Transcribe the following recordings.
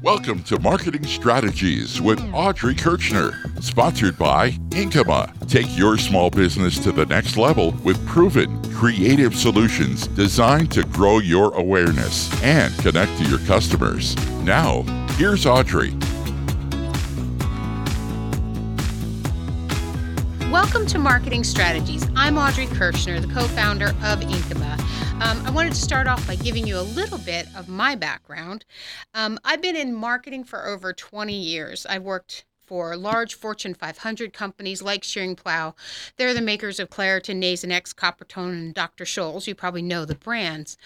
Welcome to Marketing Strategies with Audrey Kerchner, sponsored by Inkyma. Take your small business to the next level with proven, creative solutions designed to grow your awareness and connect to your customers. Now, here's Audrey. Welcome to Marketing Strategies. I'm Audrey Kerchner, the co founder of Inkyma. Um, I wanted to start off by giving you a little bit of my background. Um, I've been in marketing for over 20 years. I've worked for large Fortune 500 companies like Schering-Plough. They're the makers of Claritin, Nasonex, Coppertone, and Dr. Scholl's. You probably know the brands.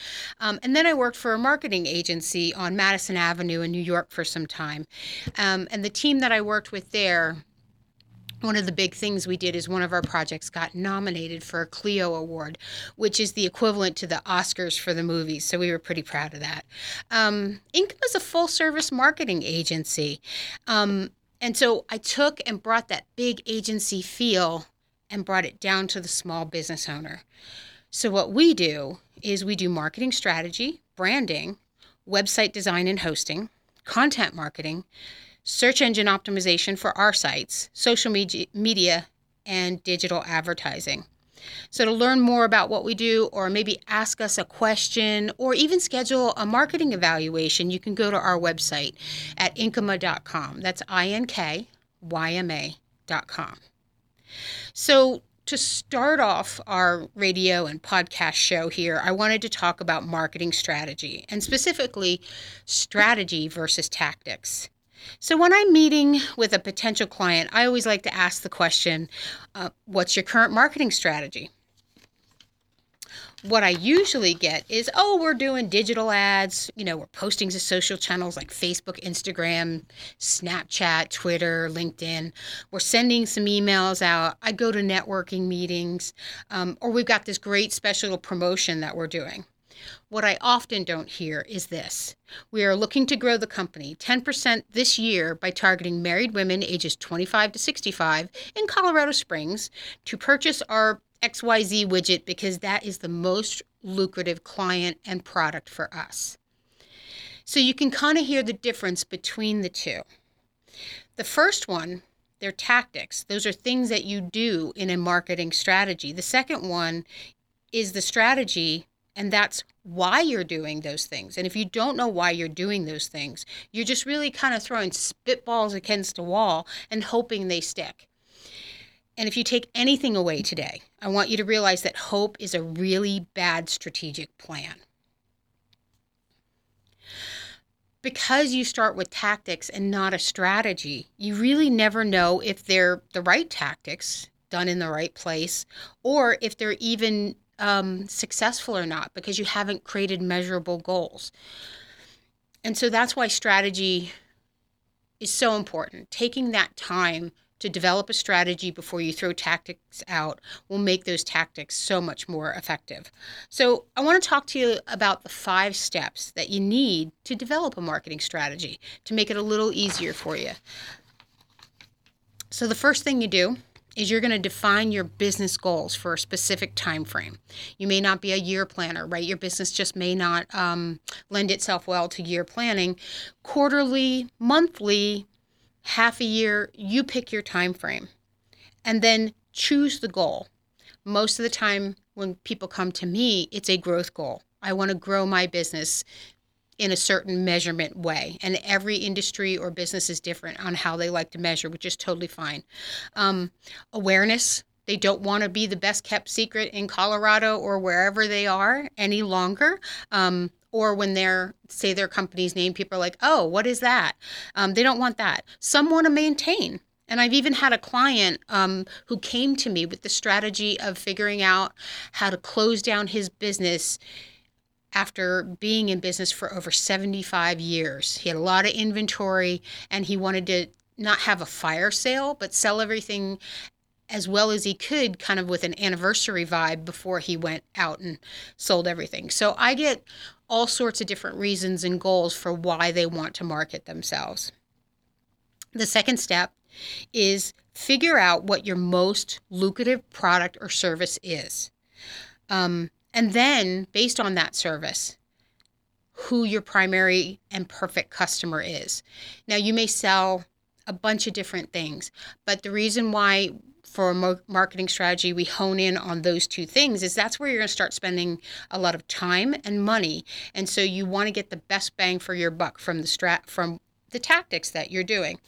Um, and then I worked for a marketing agency on Madison Avenue in New York for some time. Um, and the team that I worked with there one of the big things we did is one of our projects got nominated for a Clio Award, which is the equivalent to the Oscars for the movies. So we were pretty proud of that. Um, Inkyma is a full service marketing agency. Um, and so I took and brought that big agency feel and brought it down to the small business owner. So what we do is we do marketing strategy, branding, website design and hosting, content marketing, search engine optimization for our sites, social media, and digital advertising. So, to learn more about what we do, or maybe ask us a question, or even schedule a marketing evaluation, you can go to our website at inkyma.com. That's I N K Y M A.com. So, to start off our radio and podcast show here, I wanted to talk about marketing strategy and specifically strategy versus tactics. So, when I'm meeting with a potential client, I always like to ask the question uh, What's your current marketing strategy? What I usually get is, oh, we're doing digital ads. You know, we're posting to social channels like Facebook, Instagram, Snapchat, Twitter, LinkedIn. We're sending some emails out. I go to networking meetings, um, or we've got this great special promotion that we're doing. What I often don't hear is this We are looking to grow the company 10% this year by targeting married women ages 25 to 65 in Colorado Springs to purchase our XYZ widget because that is the most lucrative client and product for us. So you can kind of hear the difference between the two. The first one, they're tactics. Those are things that you do in a marketing strategy. The second one is the strategy and that's why you're doing those things. And if you don't know why you're doing those things, you're just really kind of throwing spitballs against a wall and hoping they stick. And if you take anything away today, I want you to realize that hope is a really bad strategic plan. Because you start with tactics and not a strategy, you really never know if they're the right tactics done in the right place or if they're even um, successful or not because you haven't created measurable goals. And so that's why strategy is so important. Taking that time to develop a strategy before you throw tactics out will make those tactics so much more effective. So, I want to talk to you about the five steps that you need to develop a marketing strategy to make it a little easier for you. So, the first thing you do is you're going to define your business goals for a specific time frame. You may not be a year planner, right? Your business just may not um, lend itself well to year planning. Quarterly, monthly, half a year, you pick your time frame, and then choose the goal. Most of the time, when people come to me, it's a growth goal. I want to grow my business in a certain measurement way. And every industry or business is different on how they like to measure, which is totally fine. Um, awareness. They don't want to be the best kept secret in Colorado or wherever they are any longer. Um, or when they're say their company's name, people are like, "Oh, what is that?" Um, they don't want that. Some want to maintain. And I've even had a client um, who came to me with the strategy of figuring out how to close down his business after being in business for over 75 years. He had a lot of inventory and he wanted to not have a fire sale, but sell everything as well as he could, kind of with an anniversary vibe before he went out and sold everything. So I get all sorts of different reasons and goals for why they want to market themselves. The second step is figure out what your most lucrative product or service is. Um, and then, based on that service, who your primary and perfect customer is. Now, you may sell a bunch of different things, but the reason why for a marketing strategy we hone in on those two things is that's where you're going to start spending a lot of time and money and so you want to get the best bang for your buck from the strat from the tactics that you're doing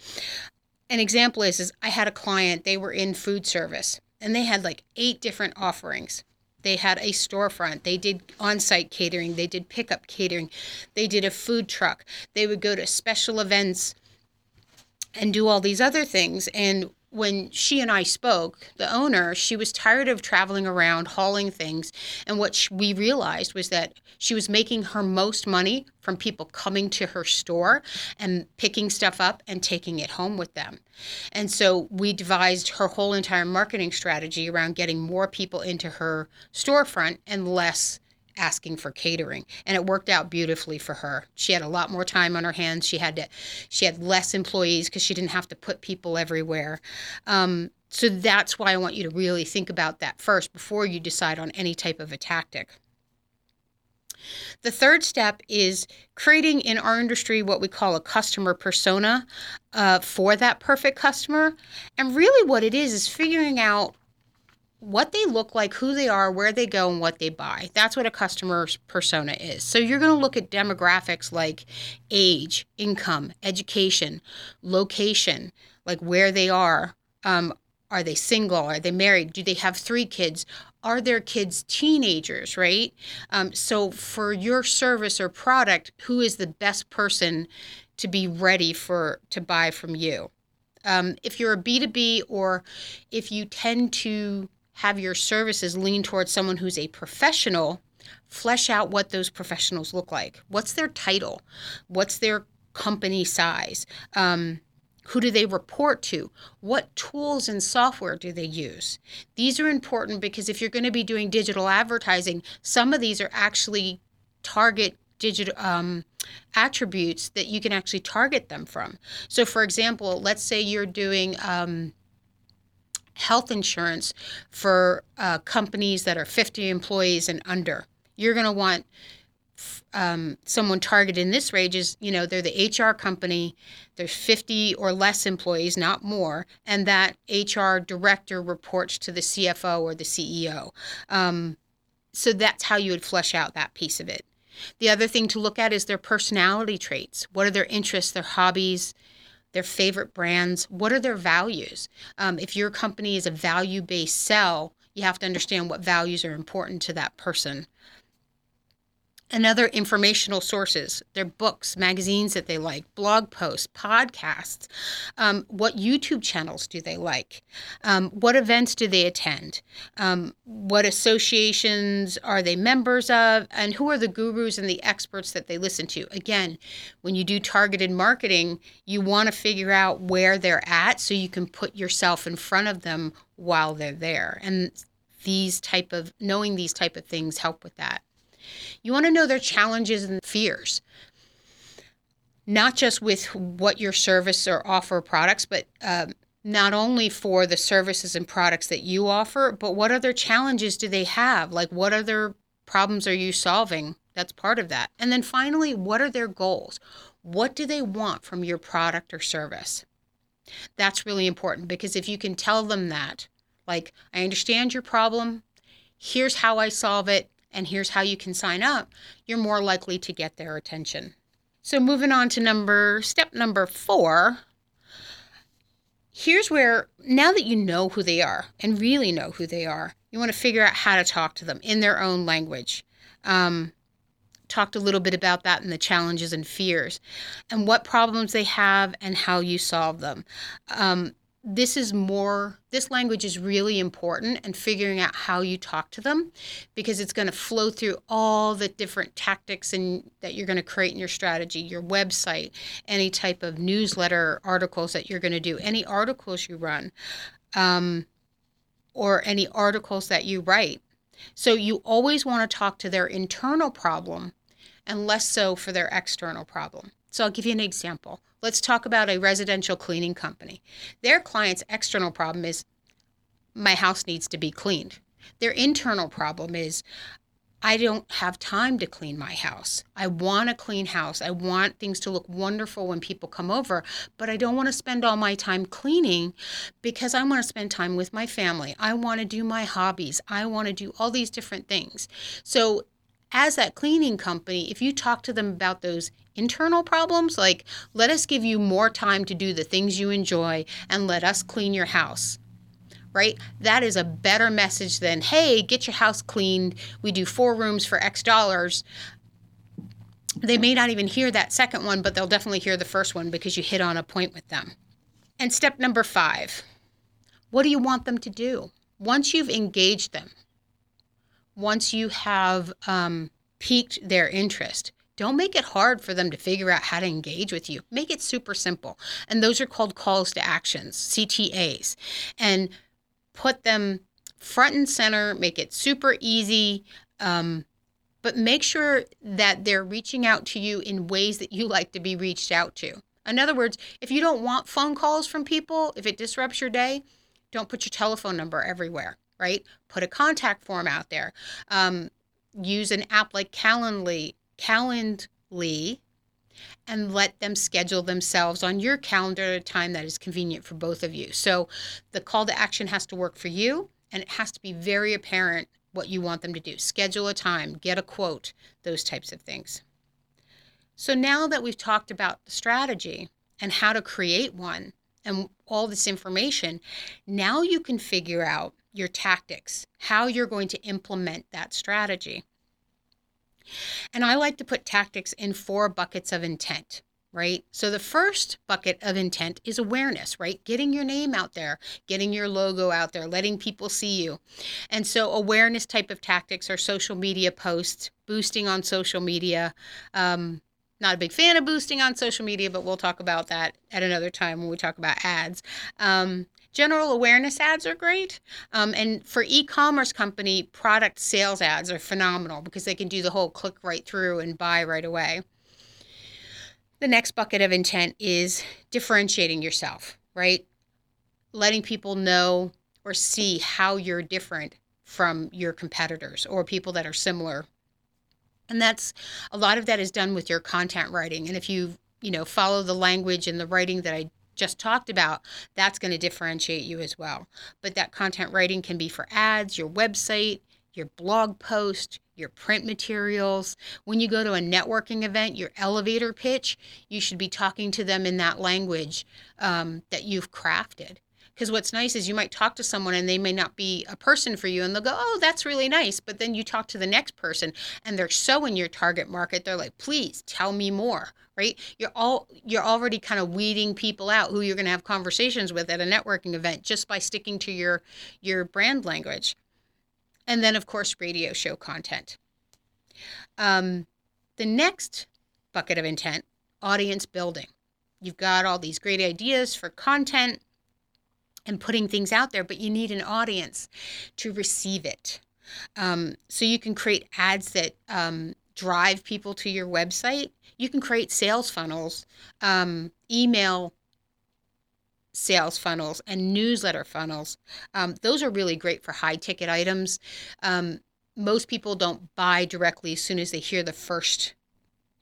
an example is is I had a client, they were in food service and they had like eight different offerings. They had a storefront. They did on site catering. They did pickup catering. They did a food truck. They would go to special events and do all these other things. And when she and I spoke, the owner, she was tired of traveling around hauling things. And what we realized was that she was making her most money from people coming to her store and picking stuff up and taking it home with them. And so we devised her whole entire marketing strategy around getting more people into her storefront and less asking for catering and it worked out beautifully for her. She had a lot more time on her hands. She had to she had less employees because she didn't have to put people everywhere. Um, so that's why i want you to really think about that first before you decide on any type of a tactic. The third step is creating in our industry what we call a customer persona uh, for that perfect customer. And really, what it is is figuring out what they look like, who they are, where they go, and what they buy. That's what a customer's persona is. So you're going to look at demographics like age, income, education, location, like where they are. Um, are they single? Are they married? Do they have three kids? Are their kids teenagers, right? Um, so for your service or product, who is the best person to be ready for to buy from you? Um, if you're a B2B or if you tend to have your services lean towards someone who's a professional, flesh out what those professionals look like. What's their title? What's their company size? Um, who do they report to? What tools and software do they use? These are important because if you're going to be doing digital advertising, some of these are actually target digital um, attributes that you can actually target them from. So, for example, let's say you're doing um, health insurance for uh, companies that are 50 employees and under. You're going to want um, someone targeted in this range is, you know, they're the HR company, there's 50 or less employees, not more, and that HR director reports to the CFO or the CEO. Um, so that's how you would flesh out that piece of it. The other thing to look at is their personality traits. What are their interests, their hobbies, their favorite brands, what are their values? Um, if your company is a value based sell, you have to understand what values are important to that person and other informational sources. Their books magazines that they like blog posts podcasts. Um, what youtube channels do they like? Um, what events do they attend? Um, what associations are they members of? And who are the gurus and the experts that they listen to? Again when you do targeted marketing you want to figure out where they're at so you can put yourself in front of them while they're there. And these type of knowing these type of things help with that you want to know their challenges and fears, not just with what your service or offer products, but um, not only for the services and products that you offer, but what other challenges do they have? Like, what other problems are you solving? That's part of that. And then finally, what are their goals? What do they want from your product or service? That's really important because if you can tell them that, like, I understand your problem, here's how I solve it, and here's how you can sign up, you're more likely to get their attention. So moving on to number step number 4, here's where now that you know who they are and really know who they are, you want to figure out how to talk to them in their own language. Um, talked a little bit about that and the challenges and fears and what problems they have and how you solve them. Um, this is more this language is really important and figuring out how you talk to them because it's going to flow through all the different tactics and that you're going to create in your strategy your website any type of newsletter articles that you're going to do any articles you run um, or any articles that you write. So you always want to talk to their internal problem and less so for their external problem so I'll give you an example. Let's talk about a residential cleaning company. Their client's external problem is my house needs to be cleaned. Their internal problem is I don't have time to clean my house. I want a clean house. I want things to look wonderful when people come over, but I don't want to spend all my time cleaning because I want to spend time with my family. I want to do my hobbies. I want to do all these different things. So, as that cleaning company, if you talk to them about those internal problems, like let us give you more time to do the things you enjoy and let us clean your house right? That is a better message than, hey, get your house cleaned. We do four rooms for X dollars. They may not even hear that second one, but they'll definitely hear the first one because you hit on a point with them. And step number five what do you want them to do? Once you've engaged them, once you have um, piqued their interest, don't make it hard for them to figure out how to engage with you. Make it super simple. And those are called calls to actions, CTAs. And put them front and center, make it super easy. Um, but make sure that they're reaching out to you in ways that you like to be reached out to. In other words, if you don't want phone calls from people, if it disrupts your day, don't put your telephone number everywhere, right? Put a contact form out there. Um, use an app like Calendly, Calendly, and let them schedule themselves on your calendar at a time that is convenient for both of you. So the call to action has to work for you and it has to be very apparent what you want them to do. Schedule a time, get a quote, those types of things. So now that we've talked about the strategy and how to create one and all this information, now you can figure out your tactics, how you're going to implement that strategy. And I like to put tactics in four buckets of intent, right? So the first bucket of intent is awareness, right? Getting your name out there, getting your logo out there, letting people see you. And so awareness type of tactics are social media posts, boosting on social media. Um, not a big fan of boosting on social media, but we'll talk about that at another time when we talk about ads. Um, General awareness ads are great. Um, and for e commerce company, product sales ads are phenomenal because they can do the whole click right through and buy right away. The next bucket of intent is differentiating yourself, right? Letting people know or see how you're different from your competitors or people that are similar. And that's a lot of that is done with your content writing. And if you, you know, follow the language and the writing that I just talked about, that's going to differentiate you as well. But that content writing can be for ads, your website, your blog post, your print materials. When you go to a networking event, your elevator pitch, you should be talking to them in that language um, that you've crafted. Because what's nice is you might talk to someone and they may not be a person for you, and they'll go, Oh, that's really nice. But then you talk to the next person and they're so in your target market, they're like, Please tell me more, right? You're all you're already kind of weeding people out who you're going to have conversations with at a networking event just by sticking to your your brand language. And then, of course, radio show content. Um, the next bucket of intent audience building. You've got all these great ideas for content and putting things out there, but you need an audience to receive it. Um, so you can create ads that um, drive people to your website. You can create sales funnels, um, email sales funnels, and newsletter funnels. Um, those are really great for high ticket items. Um, most people don't buy directly as soon as they hear the first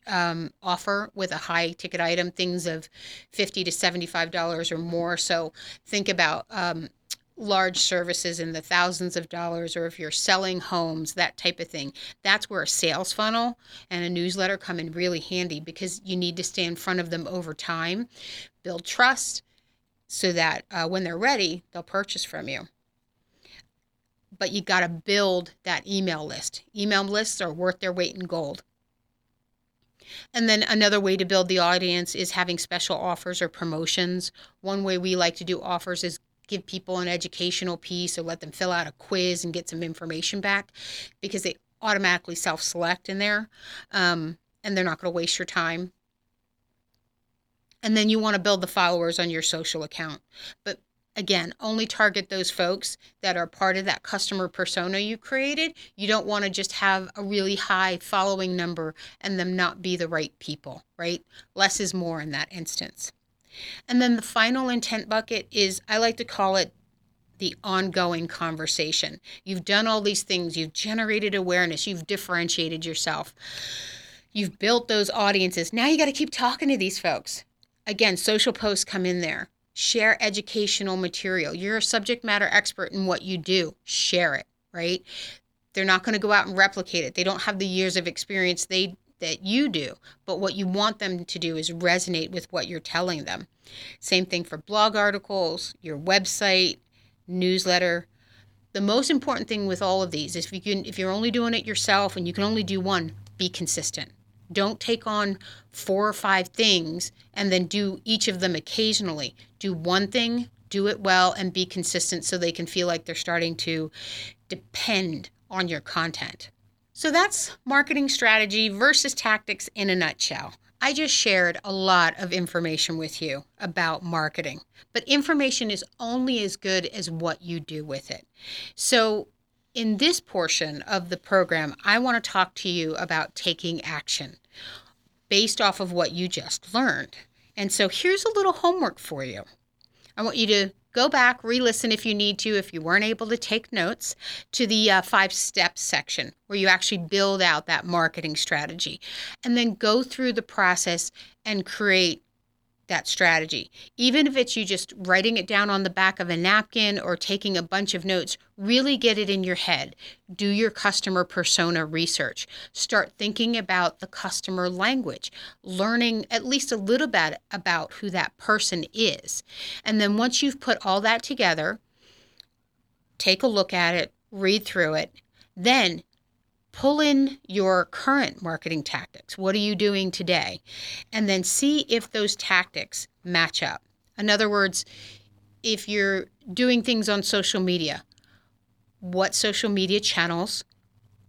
um, offer with a high ticket item, things of fifty to seventy-five dollars or more. So think about um, large services in the thousands of dollars, or if you're selling homes, that type of thing. That's where a sales funnel and a newsletter come in really handy because you need to stay in front of them over time, build trust, so that uh, when they're ready, they'll purchase from you but you got to build that email list. Email lists are worth their weight in gold. And then another way to build the audience is having special offers or promotions. One way we like to do offers is give people an educational piece or let them fill out a quiz and get some information back because they automatically self select in there um, and they're not going to waste your time. And then you want to build the followers on your social account. But again, only target those folks that are part of that customer persona you created. You don't want to just have a really high following number and them not be the right people, right? Less is more in that instance. And then the final intent bucket is I like to call it the ongoing conversation. You've done all these things, you've generated awareness, you've differentiated yourself, you've built those audiences. Now you got to keep talking to these folks. Again, social posts come in there. Share educational material. You're a subject matter expert in what you do. Share it, right? They're not going to go out and replicate it. They don't have the years of experience they that you do, but what you want them to do is resonate with what you're telling them. Same thing for blog articles, your website, newsletter. The most important thing with all of these is if you can if you're only doing it yourself and you can only do one, be consistent. Don't take on four or five things and then do each of them occasionally. Do one thing, do it well and be consistent so they can feel like they're starting to depend on your content. So that's marketing strategy versus tactics in a nutshell. I just shared a lot of information with you about marketing, but information is only as good as what you do with it. So, in this portion of the program, I want to talk to you about taking action based off of what you just learned. And so, here's a little homework for you. I want you to go back, re listen if you need to, if you weren't able to take notes, to the uh, five steps section where you actually build out that marketing strategy. And then go through the process and create that strategy. Even if it's you just writing it down on the back of a napkin or taking a bunch of notes, really get it in your head. Do your customer persona research. Start thinking about the customer language, learning at least a little bit about who that person is. And then once you've put all that together, take a look at it, read through it, then pull in your current marketing tactics. What are you doing today? And then see if those tactics match up. In other words, if you're doing things on social media, what social media channels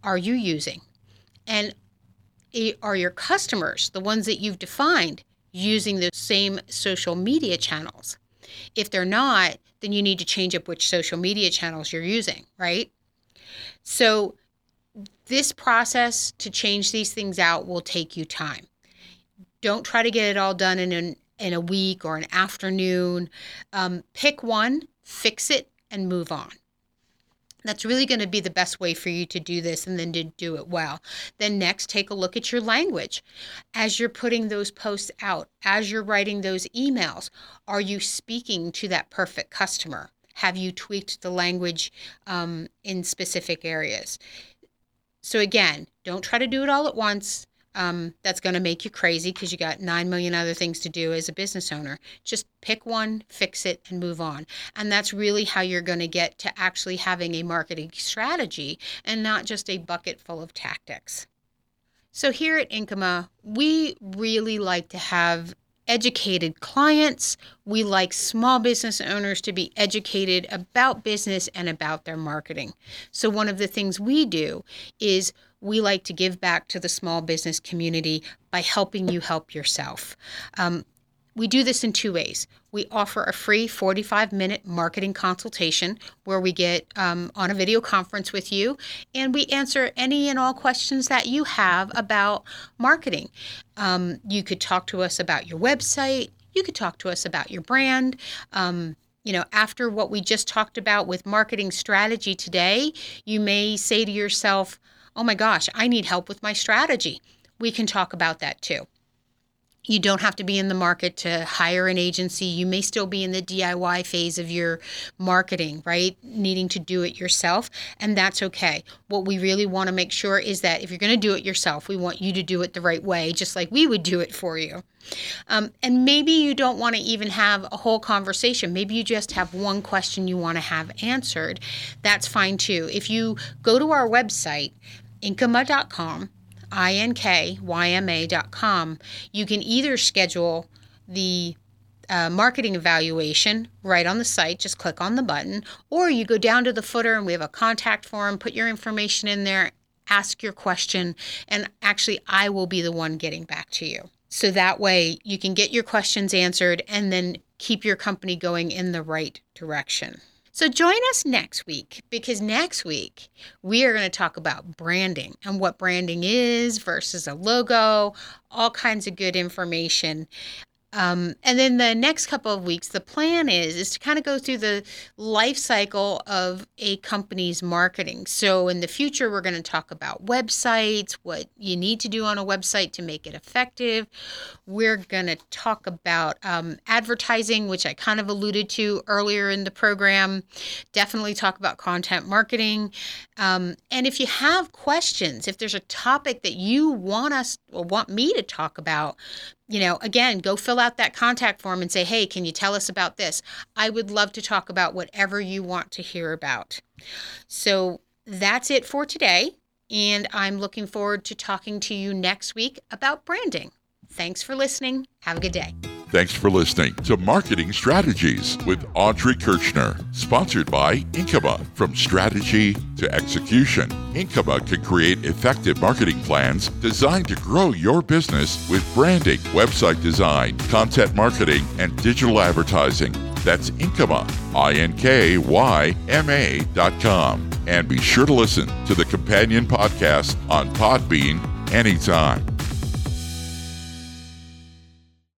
are you using? And are your customers, the ones that you've defined, using the same social media channels? If they're not, then you need to change up which social media channels you're using, right? So this process to change these things out will take you time. Don't try to get it all done in an in a week or an afternoon. Um, pick one, fix it, and move on. That's really going to be the best way for you to do this and then to do it well. Then, next, take a look at your language. As you're putting those posts out, as you're writing those emails, are you speaking to that perfect customer? Have you tweaked the language um, in specific areas? So again, don't try to do it all at once. Um, that's going to make you crazy because you got 9 million other things to do as a business owner. Just pick one, fix it, and move on. And that's really how you're going to get to actually having a marketing strategy and not just a bucket full of tactics. So, here at Inkyma, we really like to have educated clients. We like small business owners to be educated about business and about their marketing. So, one of the things we do is we like to give back to the small business community by helping you help yourself. Um, we do this in two ways. We offer a free 45 minute marketing consultation where we get um, on a video conference with you and we answer any and all questions that you have about marketing. Um, you could talk to us about your website, you could talk to us about your brand. Um, you know, after what we just talked about with marketing strategy today, you may say to yourself, oh my gosh, I need help with my strategy. We can talk about that too. You don't have to be in the market to hire an agency. You may still be in the DIY phase of your marketing, right? Needing to do it yourself, and that's okay. What we really want to make sure is that if you're going to do it yourself, we want you to do it the right way, just like we would do it for you. Um, and maybe you don't want to even have a whole conversation. Maybe you just have one question you want to have answered. That's fine too. If you go to our website, inkyma.com, inkyma.com, you can either schedule the uh, marketing evaluation right on the site, just click on the button, or you go down to the footer and we have a contact form, put your information in there, ask your question, and actually, I will be the one getting back to you. So that way you can get your questions answered and then keep your company going in the right direction. So join us next week because next week we are going to talk about branding and what branding is versus a logo, all kinds of good information. Um, and then the next couple of weeks, the plan is is to kind of go through the life cycle of a company's marketing. So in the future, we're going to talk about websites, what you need to do on a website to make it effective. We're going to talk about um, advertising, which I kind of alluded to earlier in the program. Definitely talk about content marketing. Um, and if you have questions, if there's a topic that you want us or want me to talk about, you know, again, go fill out that contact form and say, hey, can you tell us about this? I would love to talk about whatever you want to hear about. So that's it for today. And I'm looking forward to talking to you next week about branding. Thanks for listening. Have a good day. Thanks for listening to Marketing Strategies with Audrey Kerchner, sponsored by Inkyma. From strategy to execution, Inkyma can create effective marketing plans designed to grow your business with branding, website design, content marketing, and digital advertising. That's Inkyma, I-N-K-Y-M-A dot com. And be sure to listen to the companion podcast on Podbean anytime.